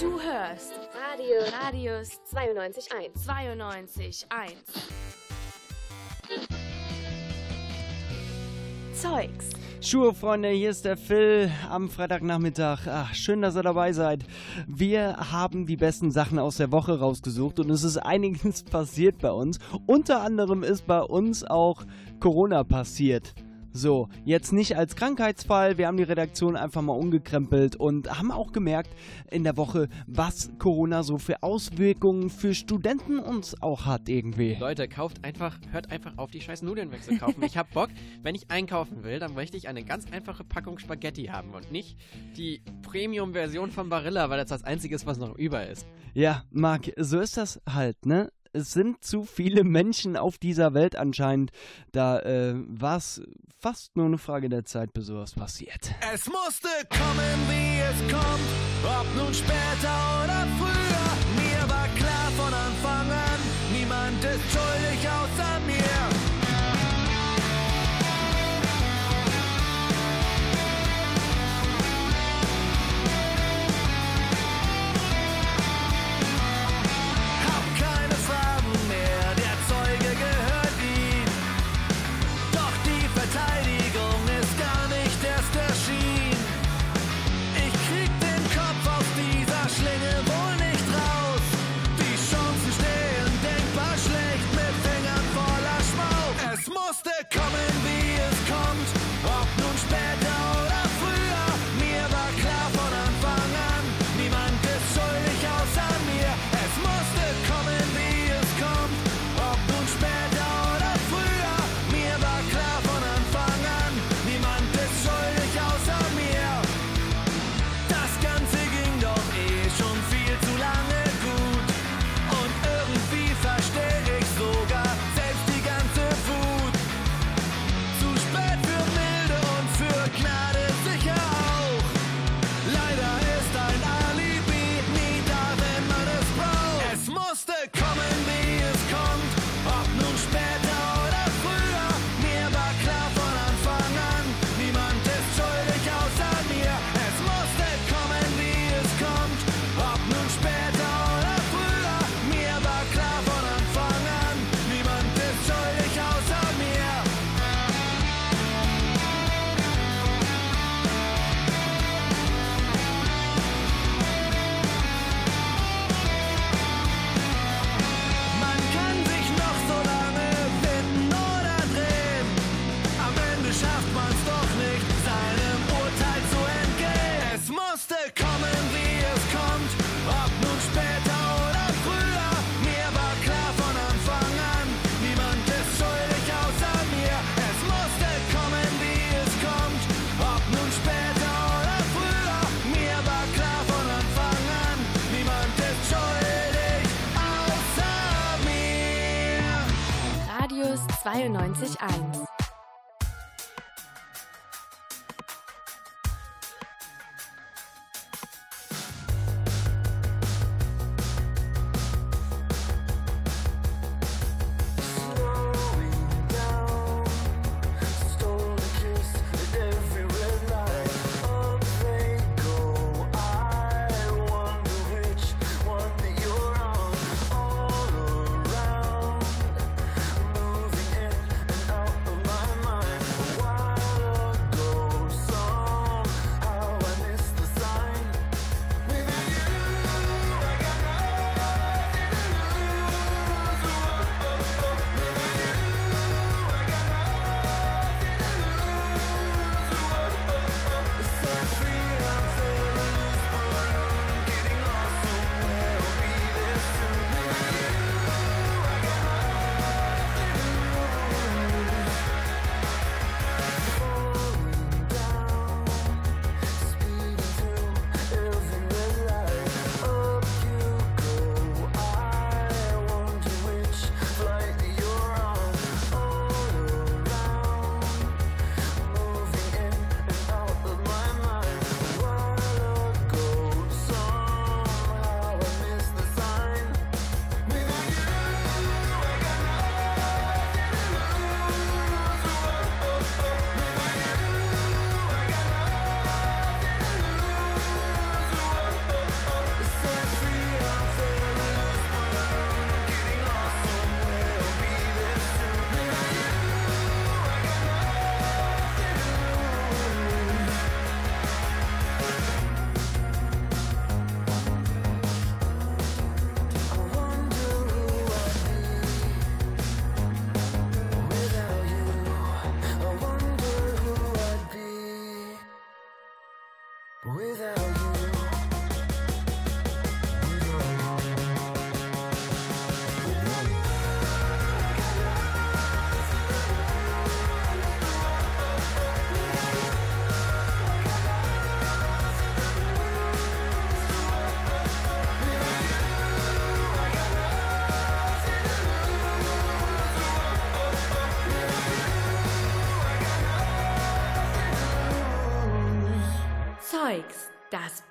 Du hörst Radio Radius 92.1. 92.1. Zeugs. Schuhe, Freunde, hier ist der Phil am Freitagnachmittag. Ach, schön, dass ihr dabei seid. Wir haben die besten Sachen aus der Woche rausgesucht und es ist einiges passiert bei uns. Unter anderem ist bei uns auch Corona passiert. So, jetzt nicht als Krankheitsfall. Wir haben die Redaktion einfach mal umgekrempelt und haben auch gemerkt in der Woche, was Corona so für Auswirkungen für Studenten uns auch hat irgendwie. Leute, kauft einfach, hört einfach auf, die scheiß Nudeln wegzukaufen. ich hab Bock, wenn ich einkaufen will, dann möchte ich eine ganz einfache Packung Spaghetti haben und nicht die Premium-Version von Barilla, weil das das einzige ist, was noch über ist. Ja, Marc, so ist das halt, ne? Es sind zu viele Menschen auf dieser Welt anscheinend. Da äh, war es fast nur eine Frage der Zeit, bis sowas passiert. Es musste kommen, wie es kommt, ob nun später oder früher. Mir war klar von Anfang an, niemand ist schuldig außer 93.1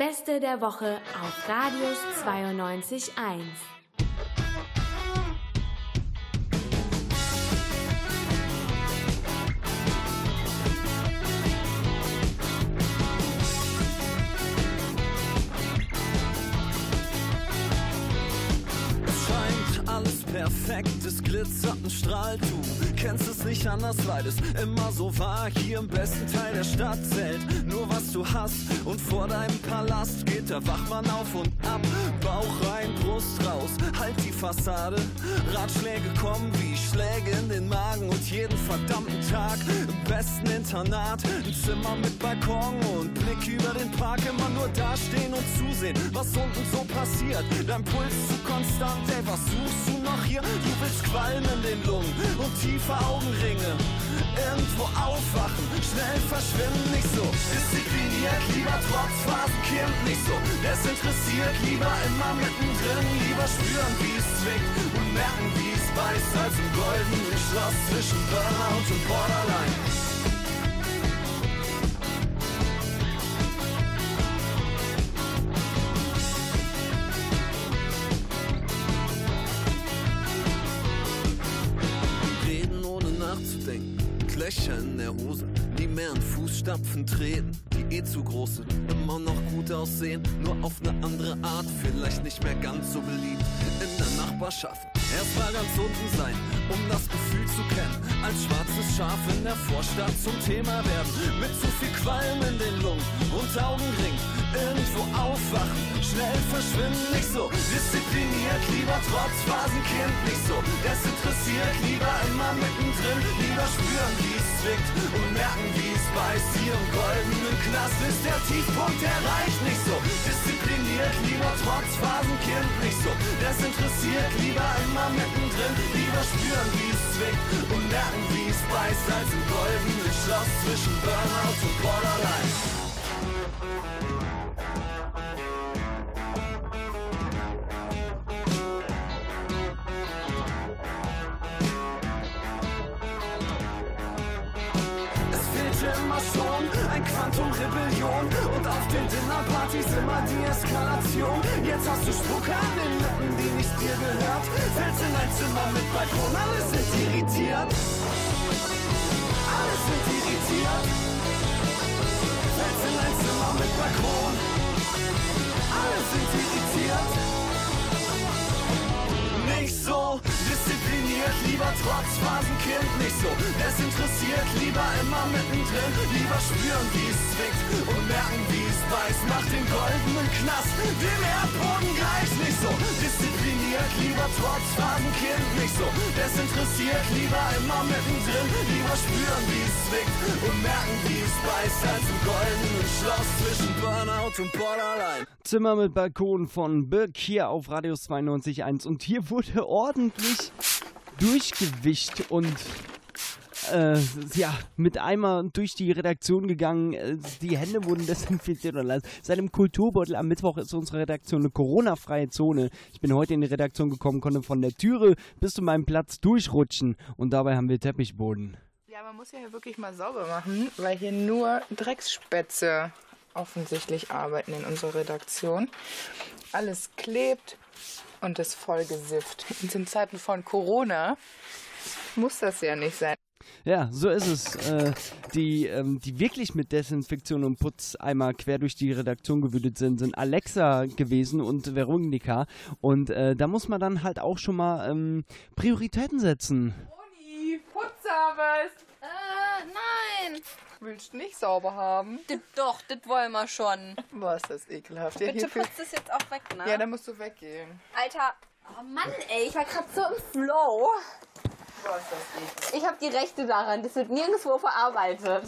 Beste der Woche auf Radius 92.1. Es scheint alles perfekt, es glitzert und strahlt. Du kennst es nicht anders, weil es immer so war. Hier im besten Teil der Stadt zählt du hast. Und vor deinem Palast geht der Wachmann auf und ab. Bauch rein, Brust raus, halt die Fassade. Ratschläge kommen wie Schläge in den Magen und jeden verdammten Tag im besten Internat. Ein Zimmer mit Balkon und Blick über den Park. Immer nur dastehen und zusehen, was unten so passiert. Dein Puls zu konstant, ey, was suchst du noch hier? Du willst Qualm in den Lungen und tiefe Augenringe. Irgendwo aufwachen, schnell verschwinden, nicht so. Diszipliniert, lieber trotz Phasenkind, nicht so. Desinteressiert, lieber immer mittendrin, lieber spüren, wie es zwickt und merken, wie es beißt, als im goldenen Schloss zwischen Burnout und Borderline. Löcher in der Hose, Fußstapfen treten, die eh zu groß sind, immer noch gut aussehen, nur auf eine andere Art, vielleicht nicht mehr ganz so beliebt in der Nachbarschaft. Erst mal ganz unten sein, um das Gefühl zu kennen, als schwarzes Schaf in der Vorstadt zum Thema werden, mit zu viel Qualm in den Lungen und Augenring, irgendwo aufwachen, schnell verschwinden, nicht so diszipliniert, lieber trotz Phasenkind, nicht so. Desinteressiert, lieber immer mittendrin, lieber spüren, wie es zwickt und merken, wie es beißt, hier im goldenen Knast ist der Tiefpunkt erreicht, nicht so diszipliniert, lieber trotz Phasenkind, nicht so. Desinteressiert, lieber immer mittendrin, lieber spüren, wie es zwickt und merken, wie es beißt, als im goldenen Schloss zwischen Burnout und Borderline. Rebellion und auf den Dinnerpartys immer die Eskalation. Jetzt hast du Spucke an den Lippen, die nicht dir gehört. Fällst in ein Zimmer mit Balkon, alle sind irritiert. Alle sind irritiert. Trotz Phasenkind, nicht so. Desinteressiert, lieber immer mittendrin, lieber spüren, wie es zwickt und merken, wie es beißt, nach dem goldenen Knast, dem Erdboden gleich, nicht so. Diszipliniert, lieber trotz Phasenkind, nicht so. Desinteressiert, lieber immer mittendrin, lieber spüren, wie es zwickt und merken, wie es beißt, als im goldenen Schloss zwischen Burnout und Borderline. Zimmer mit Balkon von Birk hier auf Radius 92.1 und hier wurde ordentlich durchgewischt und äh, ja, mit Eimer durch die Redaktion gegangen. Äh, Die Hände wurden desinfiziert und alles. Seit dem Kulturbeutel am Mittwoch ist unsere Redaktion eine Corona-freie Zone. Ich bin heute in die Redaktion gekommen, konnte von der Türe bis zu meinem Platz durchrutschen und dabei haben wir Teppichboden. Ja, man muss ja hier wirklich mal sauber machen, weil hier nur Drecksspätze offensichtlich arbeiten in unserer Redaktion. Alles klebt und ist voll gesifft. Und in Zeiten von Corona muss das ja nicht sein. Ja, so ist es. Äh, die, ähm, die wirklich mit Desinfektion und Putz einmal quer durch die Redaktion gewütet sind, sind Alexa gewesen und Veronika. Und äh, da muss man dann halt auch schon mal ähm, Prioritäten setzen. Moni, Putzservice! Äh, nein. Willst du nicht sauber haben? D doch, das wollen wir schon. Boah, ist das ekelhaft. Ja, Bitte putzt es jetzt auch weg, ne? ja, dann musst du weggehen. Alter. Oh Mann, ey, ich war gerade so im Flow. Boah, ist das eklig. Ich habe die Rechte daran. Das wird nirgendwo verarbeitet.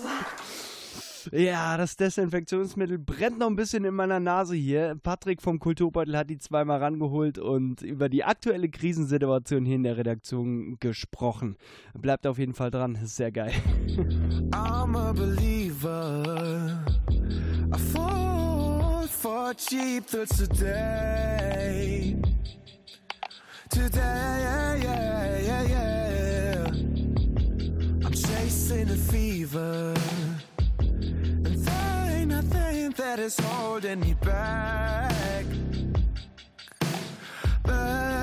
Ja, das Desinfektionsmittel brennt noch ein bisschen in meiner Nase hier. Patrick vom Kulturbeutel hat die zweimal rangeholt und über die aktuelle Krisensituation hier in der Redaktion gesprochen. Bleibt auf jeden Fall dran, ist sehr geil. I'm a believer. I fall for cheap thrills today. Today, yeah, yeah, yeah, I'm chasing a fever. Thing that is holding me back. But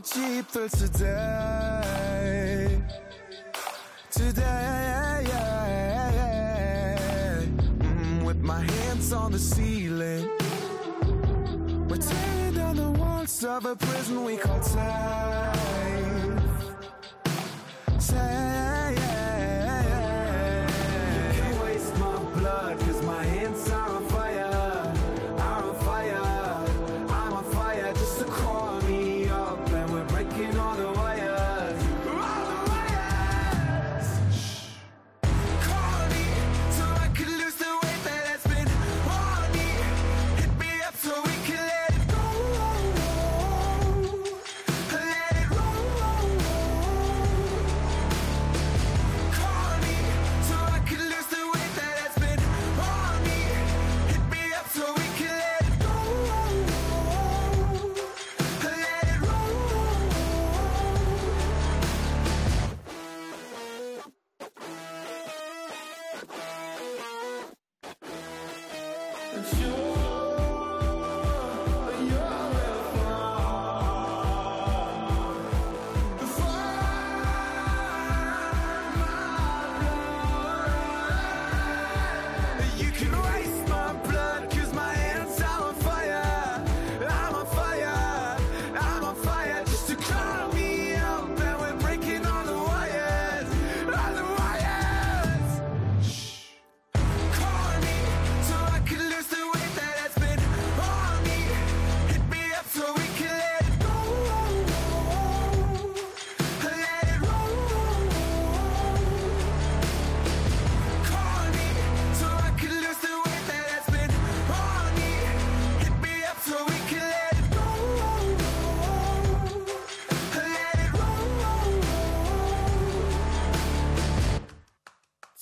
much evil today. Today, mm, with my hands on the ceiling, we're tearing down the walls of a prison we call time.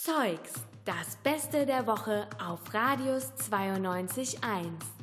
Zeugs, das Beste der Woche auf Radius 92.1.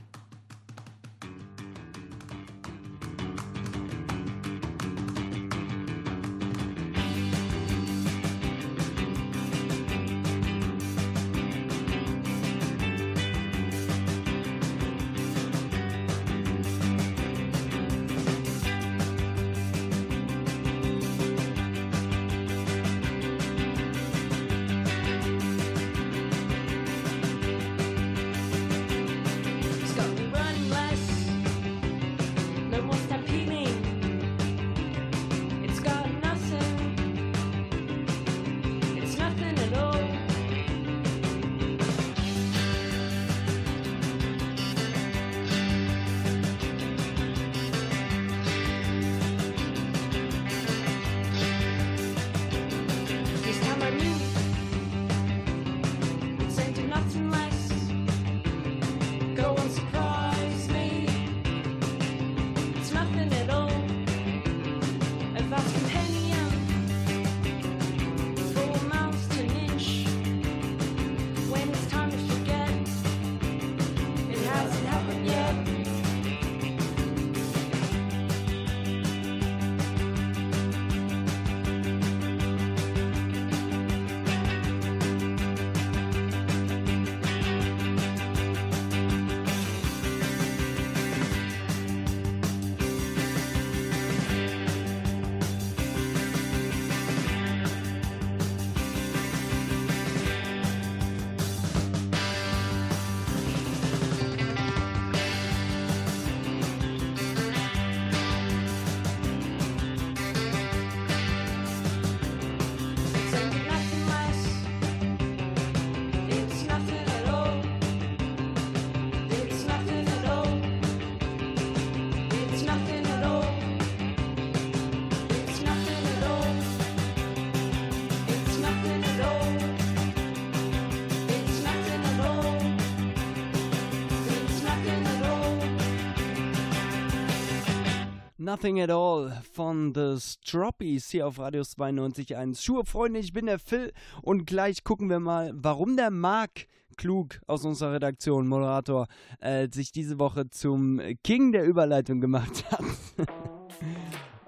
Nothing at All von The Stroppies hier auf Radius 92.1. Schuhe, Freunde, ich bin der Phil und gleich gucken wir mal, warum der Marc Klug aus unserer Redaktion, Moderator, äh, sich diese Woche zum King der Überleitung gemacht hat.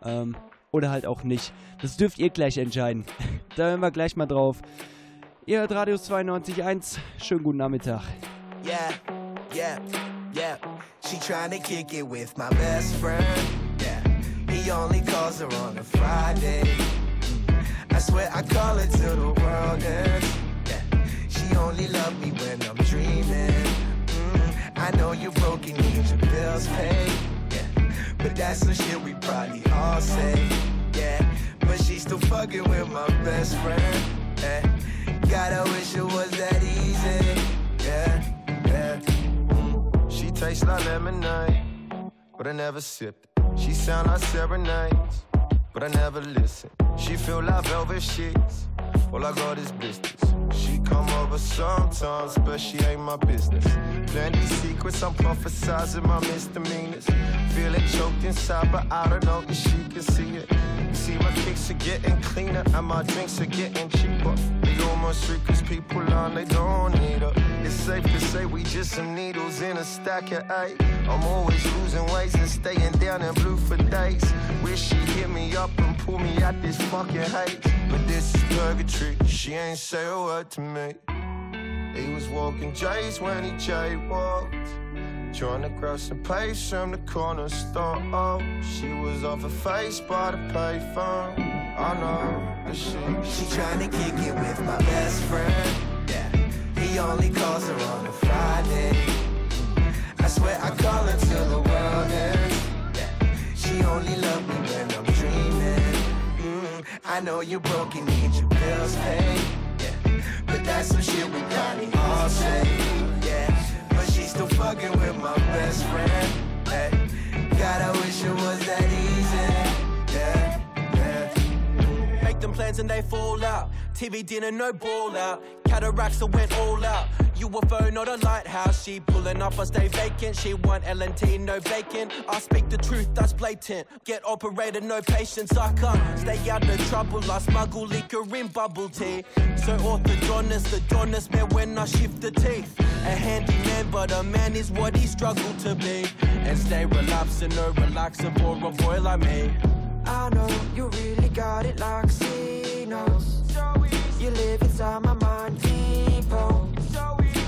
ähm, oder halt auch nicht. Das dürft ihr gleich entscheiden. da hören wir gleich mal drauf. Ihr hört Radius 92.1. Schönen guten Nachmittag. Yeah, yeah, yeah. She trying to kick it with my best friend. He only calls her on a Friday. I swear I call it till the world ends. Yeah, she only love me when I'm dreaming. Mm, I know you broke and need your bills paid. Yeah, but that's some shit we probably all say. Yeah, but she still fucking with my best friend. Yeah, gotta wish it was that easy. Yeah, yeah. She tastes like lemonade, but I never sipped. She sound like serenades, but I never listen. She feel like velvet sheets, all I got is blisters. She come over sometimes, but she ain't my business. Plenty secrets, I'm prophesizing my misdemeanors. Feel it choked inside, but I don't know if she can see it. See my kicks are getting cleaner and my drinks are getting cheaper. Almost free cause people on they don't need her. It's safe to say we just some needles in a stack of eight. I'm always losing weight and staying down in blue for days. Wish she hit me up and pull me out this fucking hate. But this is purgatory, she ain't say a word to me. He was walking J's when he jaywalked. Trying to grab some pace from the corner store. Oh, she was off her face by the payphone. I know, but she she trying to kick it with my best friend. Yeah, he only calls her on a Friday. I swear I call her till the world ends. Yeah, she only love me when I'm dreaming. Mm, I know you're broken, need your bills paid. Yeah, but that's some shit we probably all say. Yeah, but she's still fucking with my best friend. Hey, God, I wish it was that easy. Them plans and they fall out. TV dinner, no ball out. Cataracts that went all out. UFO, not a lighthouse. She pulling up, I stay vacant. She want LNT, no bacon. I speak the truth, that's blatant. Get operated, no patience. I can't stay out of trouble. I smuggle liquor in bubble tea. So orthodontist, the donest man when I shift the teeth. A handyman, but a man is what he struggled to be. And stay relapsed and no relaxer for a boy like me. I know you really got it like notes. You live inside my mind, people.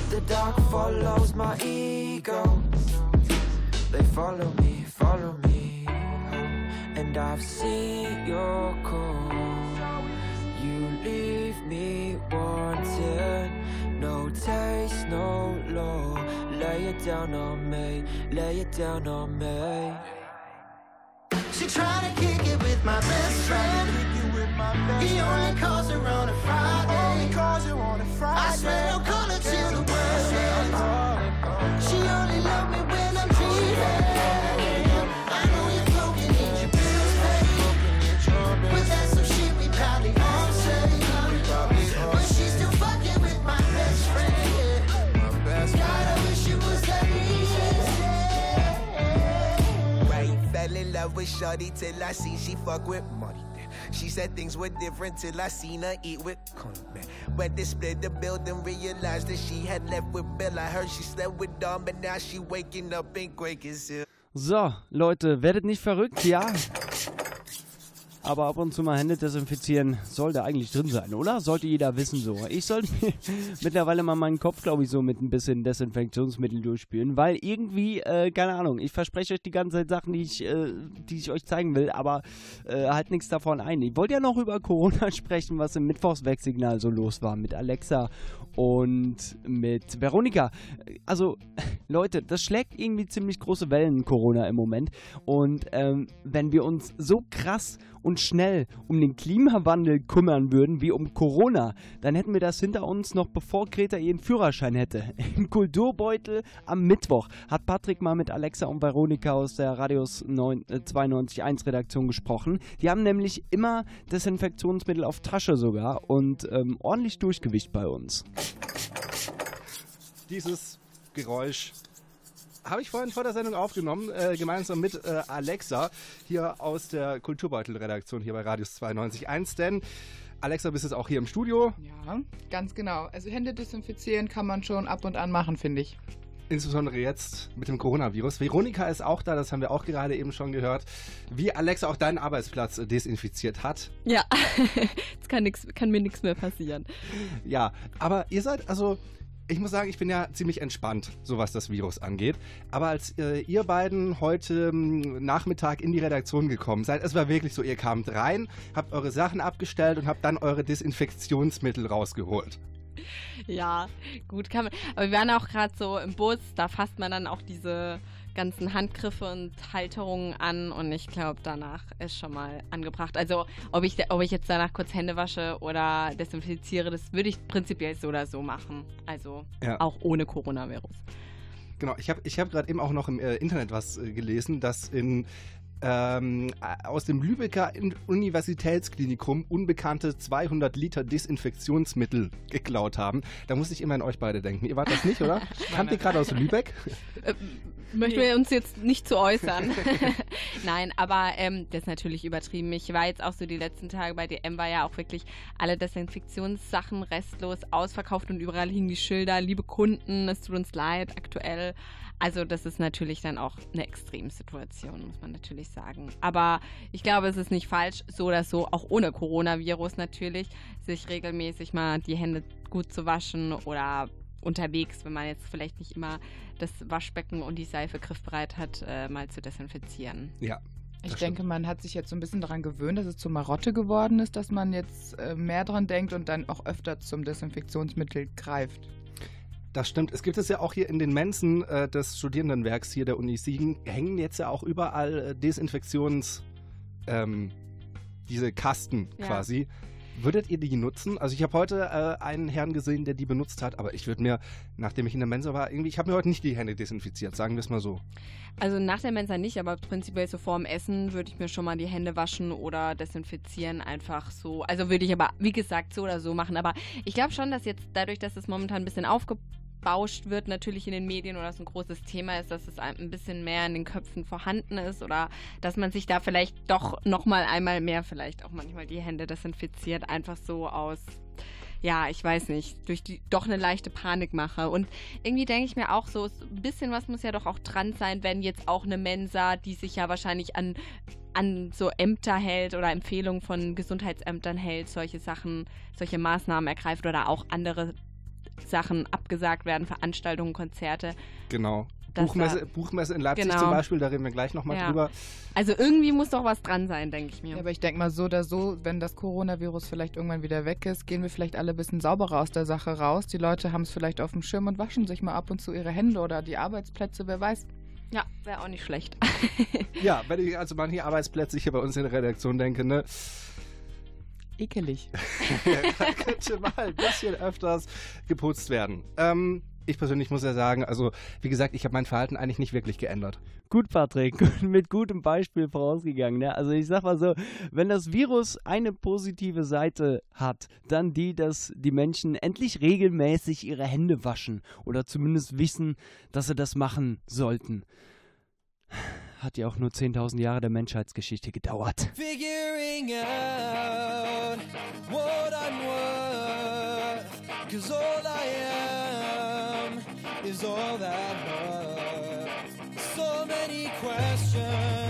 The dark follows my ego. They follow me, follow me. And I've seen your call. You leave me wanting. No taste, no law. Lay it down on me, lay it down on me. Trying to kick it with my best friend. He only calls her on a Friday. I swear I'll call her till the love with Shorty till I see she fuck with money. She said things were different till I seen her eat with Coney, man. When they split the building, realized that she had left with Bill. I heard she slept with Dom, but now she waking up in Quakers Hill. So, Leute, werdet nicht verrückt, ja. Aber ab und zu mal Hände desinfizieren sollte eigentlich drin sein, oder? Sollte jeder wissen so. Ich sollte mittlerweile mal meinen Kopf, glaube ich, so mit ein bisschen Desinfektionsmittel durchspülen, weil irgendwie, äh, keine Ahnung, ich verspreche euch die ganze Zeit Sachen, die ich, äh, die ich euch zeigen will, aber äh, halt nichts davon ein. Ich wollte ja noch über Corona sprechen, was im Mittwochswegsignal so los war mit Alexa und mit Veronika. Also, Leute, das schlägt irgendwie ziemlich große Wellen, Corona im Moment. Und ähm, wenn wir uns so krass und schnell um den Klimawandel kümmern würden wie um Corona, dann hätten wir das hinter uns noch bevor Greta ihren Führerschein hätte. Im Kulturbeutel am Mittwoch hat Patrick mal mit Alexa und Veronika aus der Radius 9, äh, 92.1 Redaktion gesprochen. Die haben nämlich immer Desinfektionsmittel auf Tasche sogar und ähm, ordentlich Durchgewicht bei uns. Dieses Geräusch habe ich vorhin vor der Sendung aufgenommen, äh, gemeinsam mit äh, Alexa hier aus der Kulturbeutel-Redaktion hier bei Radius 92.1. Denn Alexa, bist jetzt auch hier im Studio. Ja, ganz genau. Also Hände desinfizieren kann man schon ab und an machen, finde ich. Insbesondere jetzt mit dem Coronavirus. Veronika ist auch da, das haben wir auch gerade eben schon gehört. Wie Alexa auch deinen Arbeitsplatz desinfiziert hat. Ja, jetzt kann, nix, kann mir nichts mehr passieren. Ja, aber ihr seid, also ich muss sagen, ich bin ja ziemlich entspannt, so was das Virus angeht. Aber als äh, ihr beiden heute ähm, Nachmittag in die Redaktion gekommen seid, es war wirklich so, ihr kamt rein, habt eure Sachen abgestellt und habt dann eure Desinfektionsmittel rausgeholt. Ja, gut kann man. Aber wir waren auch gerade so im Bus, da fasst man dann auch diese ganzen Handgriffe und Halterungen an und ich glaube, danach ist schon mal angebracht. Also, ob ich, ob ich jetzt danach kurz Hände wasche oder desinfiziere, das würde ich prinzipiell so oder so machen. Also, Ja. auch ohne Coronavirus. Genau, ich habe ich hab gerade eben auch noch im äh, Internet was äh, gelesen, dass in ähm, äh, aus dem Lübecker In- Universitätsklinikum unbekannte 200 Liter Desinfektionsmittel geklaut haben. Da muss ich immer an euch beide denken. Ihr wart das nicht, oder? Kamt ihr gerade aus Lübeck? Äh, möchten wir uns jetzt nicht zu äußern. Nein, aber ähm, das ist natürlich übertrieben. Ich war jetzt auch so die letzten Tage bei DM, war ja auch wirklich alle Desinfektionssachen restlos ausverkauft und überall hingen die Schilder, liebe Kunden, es tut uns leid, aktuell. Also das ist natürlich dann auch eine Extremsituation, muss man natürlich sagen. Aber ich glaube, es ist nicht falsch, so oder so, auch ohne Coronavirus natürlich, sich regelmäßig mal die Hände gut zu waschen oder unterwegs, wenn man jetzt vielleicht nicht immer das Waschbecken und die Seife griffbereit hat, äh, mal zu desinfizieren. Ja. Ich das denke, man hat sich jetzt so ein bisschen daran gewöhnt, dass es zur Marotte geworden ist, dass man jetzt äh, mehr dran denkt und dann auch öfter zum Desinfektionsmittel greift. Das stimmt. Es gibt es ja auch hier in den Mensen äh, des Studierendenwerks hier der Uni Siegen, hängen jetzt ja auch überall äh, Desinfektions, ähm, diese Kasten Ja. quasi. Würdet ihr die nutzen? Also ich habe heute äh, einen Herrn gesehen, der die benutzt hat, aber ich würde mir, nachdem ich in der Mensa war, irgendwie, ich habe mir heute nicht die Hände desinfiziert, sagen wir es mal so. Also nach der Mensa nicht, aber prinzipiell so vor dem Essen würde ich mir schon mal die Hände waschen oder desinfizieren, einfach so. Also würde ich aber, wie gesagt, so oder so machen. Aber ich glaube schon, dass jetzt dadurch, dass es momentan ein bisschen aufgebauscht wird, natürlich in den Medien oder es ein großes Thema ist, dass es ein bisschen mehr in den Köpfen vorhanden ist oder dass man sich da vielleicht doch nochmal einmal mehr vielleicht auch manchmal die Hände desinfiziert, einfach so aus ja, ich weiß nicht, durch die doch eine leichte Panik mache. Und irgendwie denke ich mir auch so, ein bisschen was muss ja doch auch dran sein, wenn jetzt auch eine Mensa, die sich ja wahrscheinlich an, an so Ämter hält oder Empfehlungen von Gesundheitsämtern hält, solche Sachen, solche Maßnahmen ergreift oder auch andere Sachen abgesagt werden, Veranstaltungen, Konzerte. Genau. Buchmesse, war- Buchmesse in Leipzig Genau. zum Beispiel, da reden wir gleich nochmal Ja. drüber. Also irgendwie muss doch was dran sein, denke ich mir. Ja, aber ich denke mal so oder so, wenn das Coronavirus vielleicht irgendwann wieder weg ist, gehen wir vielleicht alle ein bisschen sauberer aus der Sache raus. Die Leute haben es vielleicht auf dem Schirm und waschen sich mal ab und zu ihre Hände oder die Arbeitsplätze, wer weiß. Ja, wäre auch nicht schlecht. Ja, wenn ich also manche Arbeitsplätze hier bei uns in der Redaktion denke, ne, Ekelig. da könnte mal ein bisschen öfters geputzt werden. Ähm, ich persönlich muss ja sagen, also wie gesagt, ich habe mein Verhalten eigentlich nicht wirklich geändert. Gut, Patrick, mit gutem Beispiel vorausgegangen. Ne? Also ich sag mal so, wenn das Virus eine positive Seite hat, dann die, dass die Menschen endlich regelmäßig ihre Hände waschen oder zumindest wissen, dass sie das machen sollten. Hat ja auch nur 10.000 Jahre der Menschheitsgeschichte gedauert. Figuring out what I'm worth. Cause all I am is all that hurts. So many questions,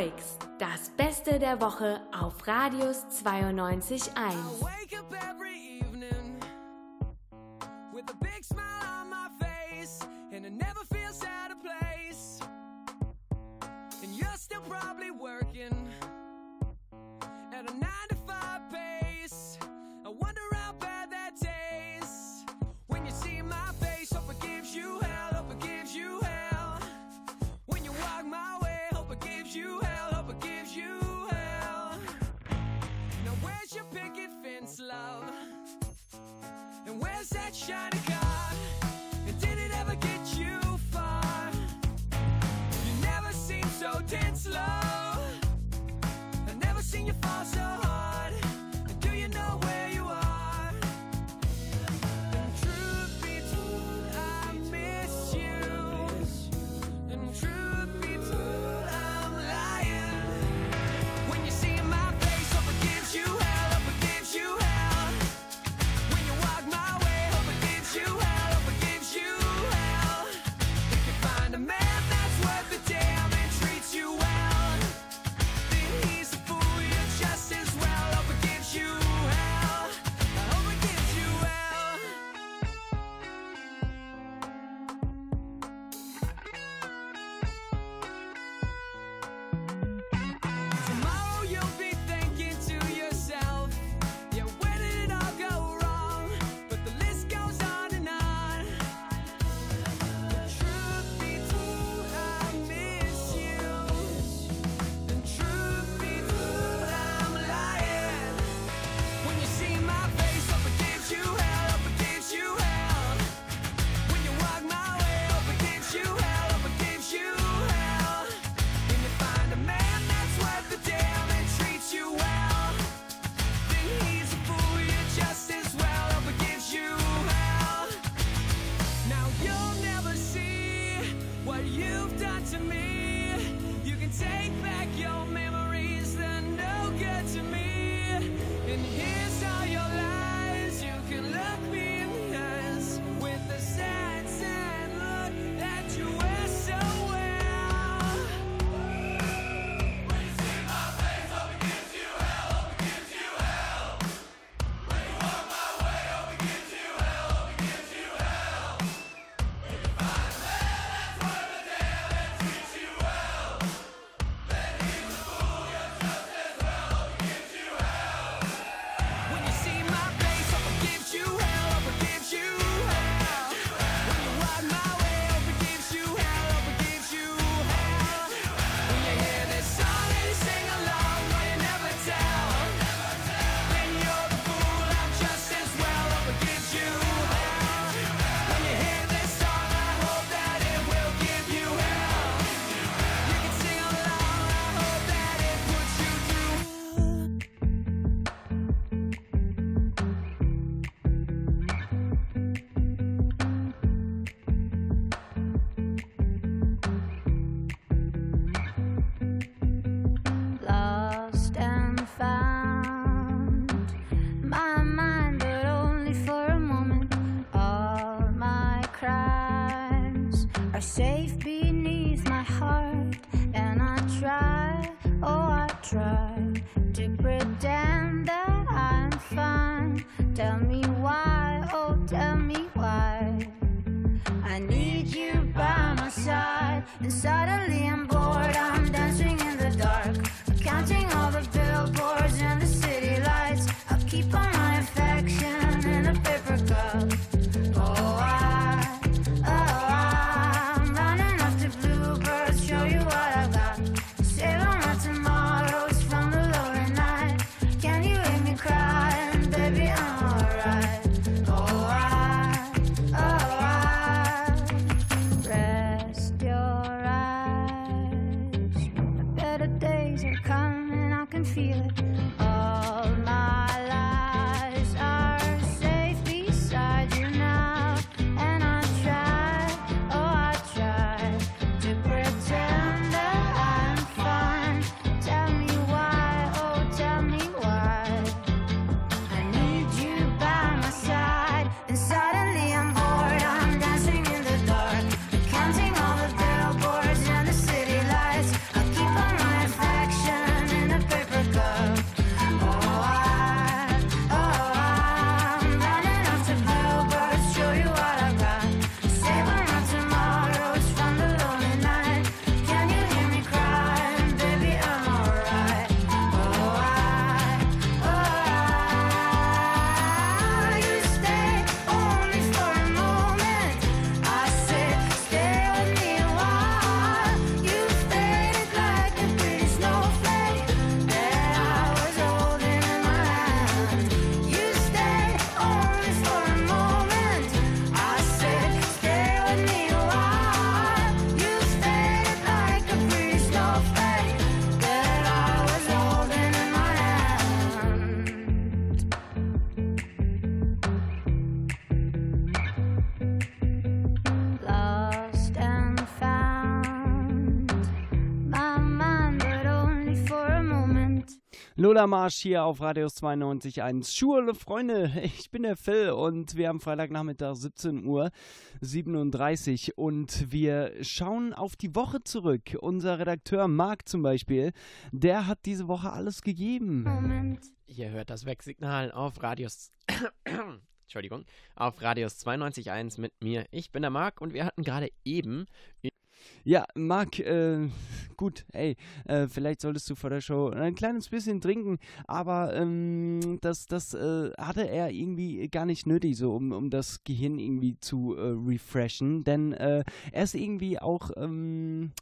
Zeugs, das Beste der Woche auf Radius 92.1. Lola Marsch hier auf Radius 92.1. Schule, Freunde, ich bin der Phil und wir haben Freitagnachmittag 17 Uhr 37 und wir schauen auf die Woche zurück. Unser Redakteur Marc zum Beispiel, der hat diese Woche alles gegeben. Moment. Ihr hört das Wegsignal auf Radius. Entschuldigung, auf Radius 92.1 mit mir. Ich bin der Marc und wir hatten gerade eben. Ja, Marc, äh, gut, ey, äh, vielleicht solltest du vor der Show ein kleines bisschen trinken, aber ähm, das, das äh, hatte er irgendwie gar nicht nötig, so um, um das Gehirn irgendwie zu äh, refreshen, denn äh, er ist irgendwie auch, ähm,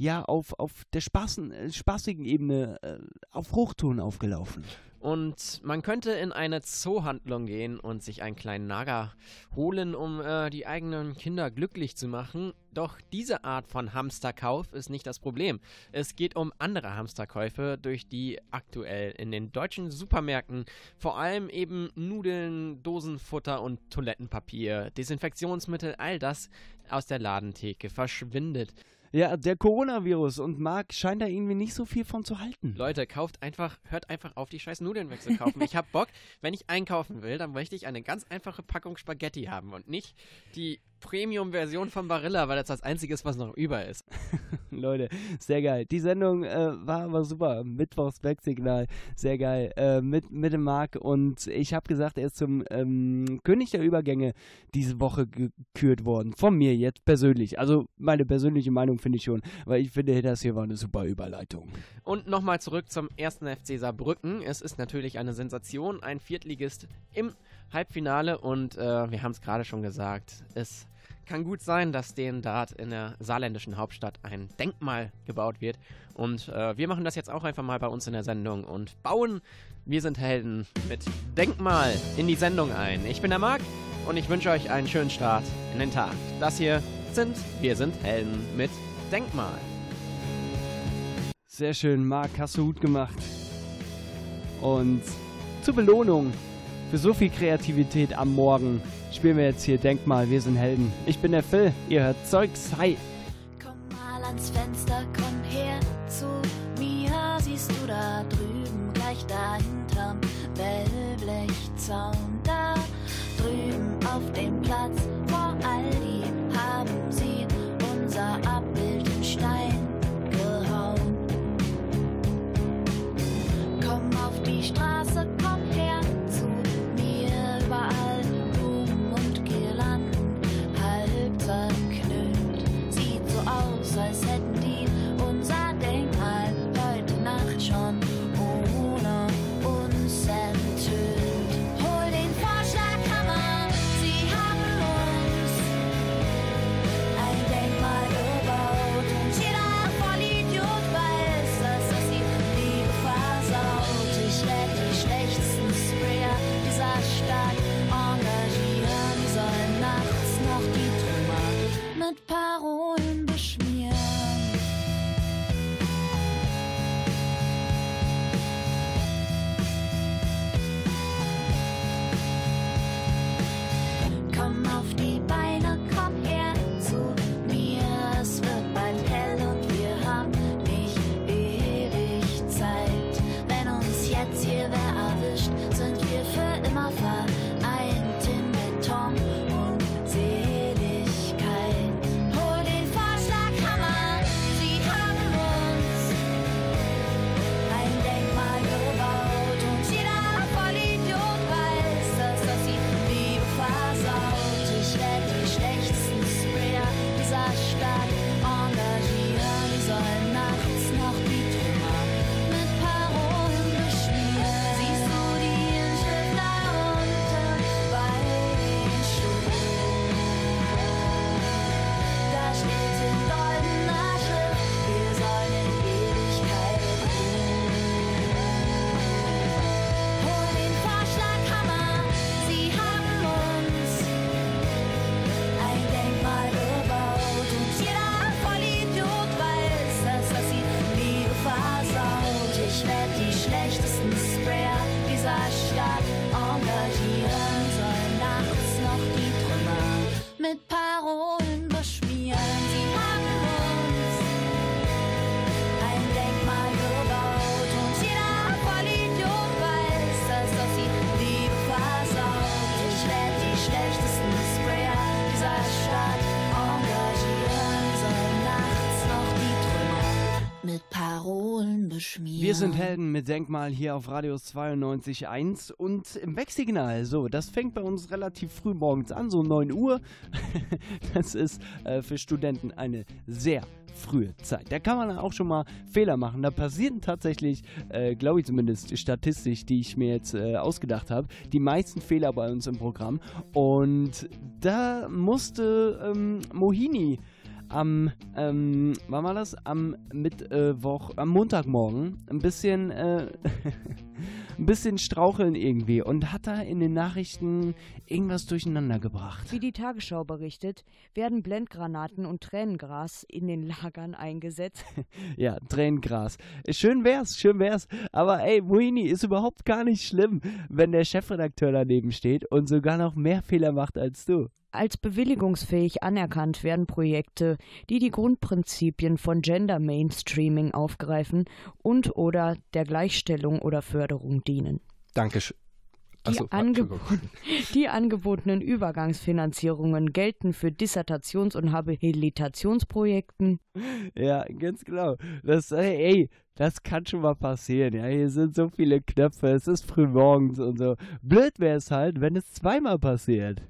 ja, auf, auf der Spaßen, äh, spaßigen Ebene äh, auf Hochton aufgelaufen. Und man könnte in eine Zoohandlung gehen und sich einen kleinen Nager holen, um äh, die eigenen Kinder glücklich zu machen. Doch diese Art von Hamsterkauf ist nicht das Problem. Es geht um andere Hamsterkäufe, durch die aktuell in den deutschen Supermärkten vor allem eben Nudeln, Dosenfutter und Toilettenpapier, Desinfektionsmittel, all das aus der Ladentheke verschwindet. Ja, der Coronavirus und Marc scheint da irgendwie nicht so viel von zu halten. Leute, kauft einfach, hört einfach auf, die scheiß Nudeln wegzukaufen. ich hab Bock, wenn ich einkaufen will, dann möchte ich eine ganz einfache Packung Spaghetti haben und nicht die Premium-Version von Barilla, weil das das einzige ist, was noch über ist. Leute, sehr geil. Die Sendung äh, war aber super. Mittwochs Wegsignal, sehr geil. Äh, mit, mit dem Marc und ich habe gesagt, er ist zum ähm, König der Übergänge diese Woche gekürt worden. Von mir jetzt persönlich. Also meine persönliche Meinung finde ich schon, weil ich finde, das hier war eine super Überleitung. Und nochmal zurück zum ersten FC Saarbrücken. Es ist natürlich eine Sensation, ein Viertligist im Halbfinale und äh, wir haben es gerade schon gesagt, es kann gut sein, dass denen dort in der saarländischen Hauptstadt ein Denkmal gebaut wird. Und äh, wir machen das jetzt auch einfach mal bei uns in der Sendung und bauen Wir sind Helden mit Denkmal in die Sendung ein. Ich bin der Marc und ich wünsche euch einen schönen Start in den Tag. Das hier sind Wir sind Helden mit Denkmal. Sehr schön, Marc, hast du gut gemacht. Und zur Belohnung für so viel Kreativität am Morgen spielen wir jetzt hier Denkmal, wir sind Helden. Ich bin der Phil, ihr hört Zeugs, hi. Komm mal ans Fenster, komm her zu mir. Siehst du da drüben, gleich dahinterm Wellblechzaun, da drüben auf dem Platz Wir sind Helden mit Denkmal hier auf Radius 92.1 und im Wegsignal. So, das fängt bei uns relativ früh morgens an, so 9 Uhr. Das ist äh, für Studenten eine sehr frühe Zeit. Da kann man auch schon mal Fehler machen. Da passieren tatsächlich, äh, glaube ich zumindest statistisch, die ich mir jetzt äh, ausgedacht habe, die meisten Fehler bei uns im Programm. Und da musste ähm, Mohini am, ähm, wann war das? Am Mittwoch, am Montagmorgen ein bisschen, äh, ein bisschen straucheln irgendwie und hat da in den Nachrichten irgendwas durcheinander gebracht. Wie die Tagesschau berichtet, werden Blendgranaten und Tränengras in den Lagern eingesetzt. Ja, Tränengras. Schön wär's, schön wär's. Aber ey, Muini ist überhaupt gar nicht schlimm, wenn der Chefredakteur daneben steht und sogar noch mehr Fehler macht als du. Als bewilligungsfähig anerkannt werden Projekte, die die Grundprinzipien von Gender Mainstreaming aufgreifen und oder der Gleichstellung oder Förderung dienen. Dankeschön. Die, Achso, angeb die angebotenen Übergangsfinanzierungen gelten für Dissertations- und Habilitationsprojekten. Ja, ganz genau. Das, ey, ey, das kann schon mal passieren. Ja, hier sind so viele Knöpfe, es ist früh morgens und so. Blöd wäre es halt, wenn es zweimal passiert.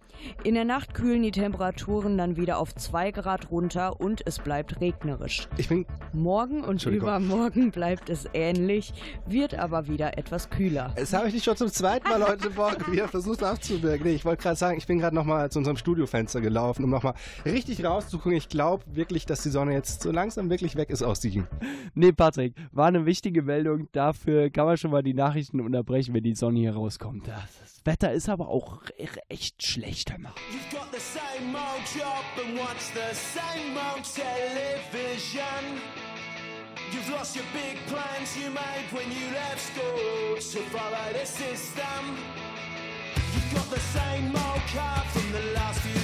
In der Nacht kühlen die Temperaturen dann wieder auf 2 Grad runter und es bleibt regnerisch. Ich bin Morgen und übermorgen bleibt es ähnlich, wird aber wieder etwas kühler. Es habe ich nicht schon zum zweiten Mal heute Morgen wieder versucht nachzuwirken. Nee, ich wollte gerade sagen, ich bin gerade nochmal zu unserem Studiofenster gelaufen, um nochmal richtig rauszugucken. Ich glaube wirklich, dass die Sonne jetzt so langsam wirklich weg ist aus Siegen. Nee, Patrick, war eine wichtige Meldung. Dafür kann man schon mal die Nachrichten unterbrechen, wenn die Sonne hier rauskommt. Das Wetter ist aber auch echt schlecht, mal. You've got the same old job and watch the same old television. You've lost your big plans you made when you left school to follow the system. You've got the same old car from the last few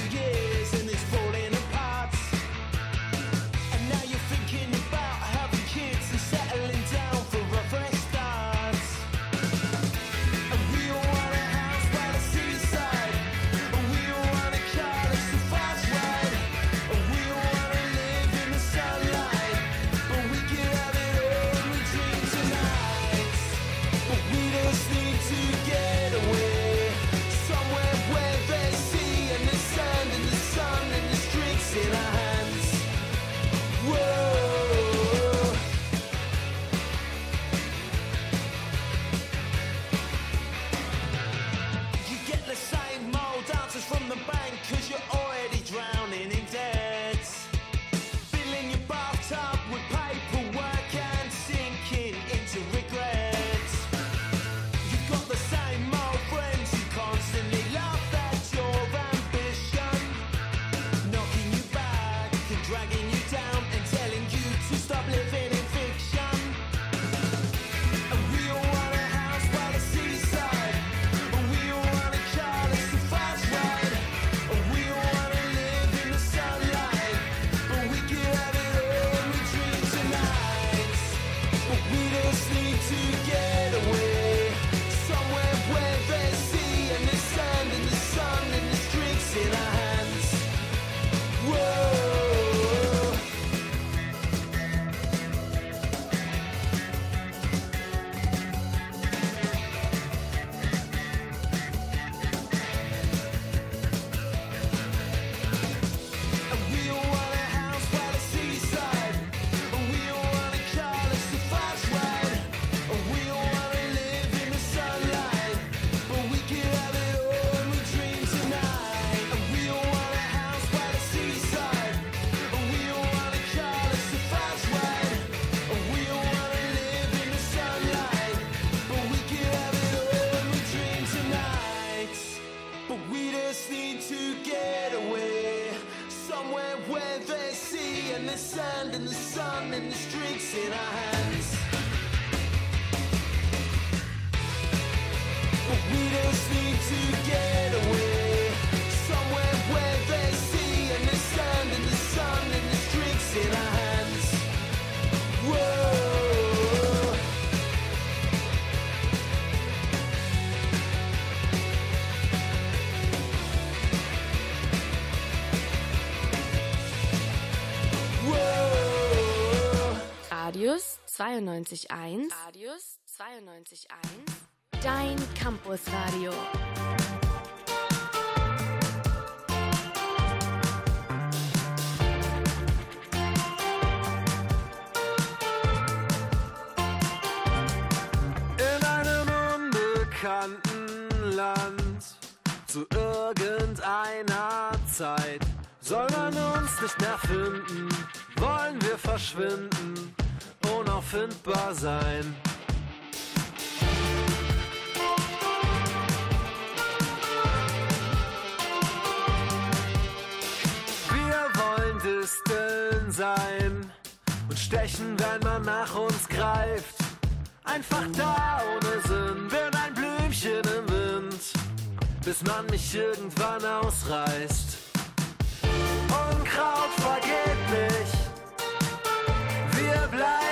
92.1 Radius 92.1 Dein Campusradio. In einem unbekannten Land zu irgendeiner Zeit soll man uns nicht nerven. dankbar sein. Wir wollen Disteln sein und stechen, wenn man nach uns greift. Einfach da ohne Sinn, bin ein Blümchen im Wind, bis man mich irgendwann ausreißt. Unkraut vergeht nicht, wir bleiben.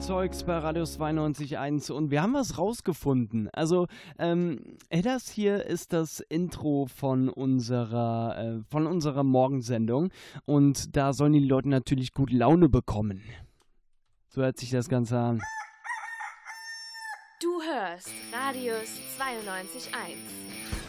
Zeugs bei Radius 92.1 und wir haben was rausgefunden. Also, ähm, das hier ist das Intro von unserer, äh, von unserer Morgensendung und da sollen die Leute natürlich gut Laune bekommen. So hört sich das Ganze an. Du hörst Radius 92.1.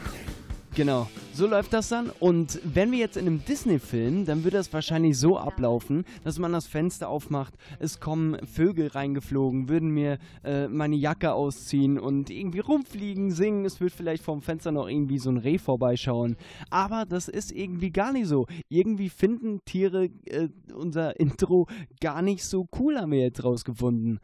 Genau, so läuft das dann. Und wenn wir jetzt in einem Disney-Film, dann würde das wahrscheinlich so ablaufen, dass man das Fenster aufmacht, es kommen Vögel reingeflogen, würden mir äh, meine Jacke ausziehen und irgendwie rumfliegen, singen. Es wird vielleicht vom Fenster noch irgendwie so ein Reh vorbeischauen. Aber das ist irgendwie gar nicht so. Irgendwie finden Tiere äh, unser Intro gar nicht so cool, haben wir jetzt rausgefunden.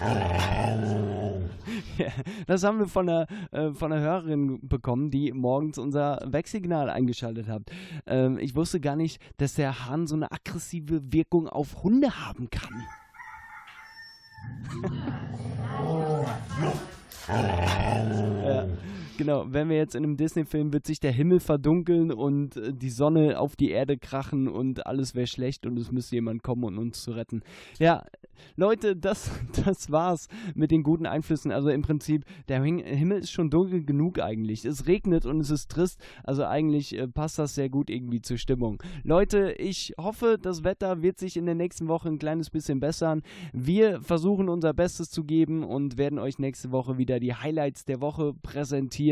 Das haben wir von der, äh, von der Hörerin bekommen, die morgens unser Wegsignal eingeschaltet hat. Ähm, ich wusste gar nicht, dass der Hahn so eine aggressive Wirkung auf Hunde haben kann. ja, genau, wenn wir jetzt in einem Disney-Film wird sich der Himmel verdunkeln und äh, die Sonne auf die Erde krachen und alles wäre schlecht und es müsste jemand kommen, um uns zu retten. Ja, Leute, das, das war's mit den guten Einflüssen. Also im Prinzip, der Him- Himmel ist schon dunkel genug eigentlich. Es regnet und es ist trist. Also eigentlich äh, passt das sehr gut irgendwie zur Stimmung. Leute, ich hoffe, das Wetter wird sich in der nächsten Woche ein kleines bisschen bessern. Wir versuchen unser Bestes zu geben und werden euch nächste Woche wieder die Highlights der Woche präsentieren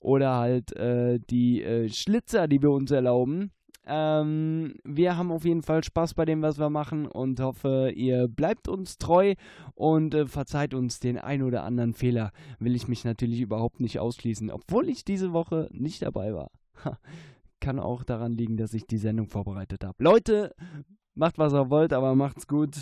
oder halt äh, die äh, Schlitzer, die wir uns erlauben. Ähm, wir haben auf jeden Fall Spaß bei dem, was wir machen und hoffe, ihr bleibt uns treu und äh, verzeiht uns den ein oder anderen Fehler. Will ich mich natürlich überhaupt nicht ausschließen, obwohl ich diese Woche nicht dabei war. Kann auch daran liegen, dass ich die Sendung vorbereitet habe. Leute, macht was ihr wollt, aber macht's gut.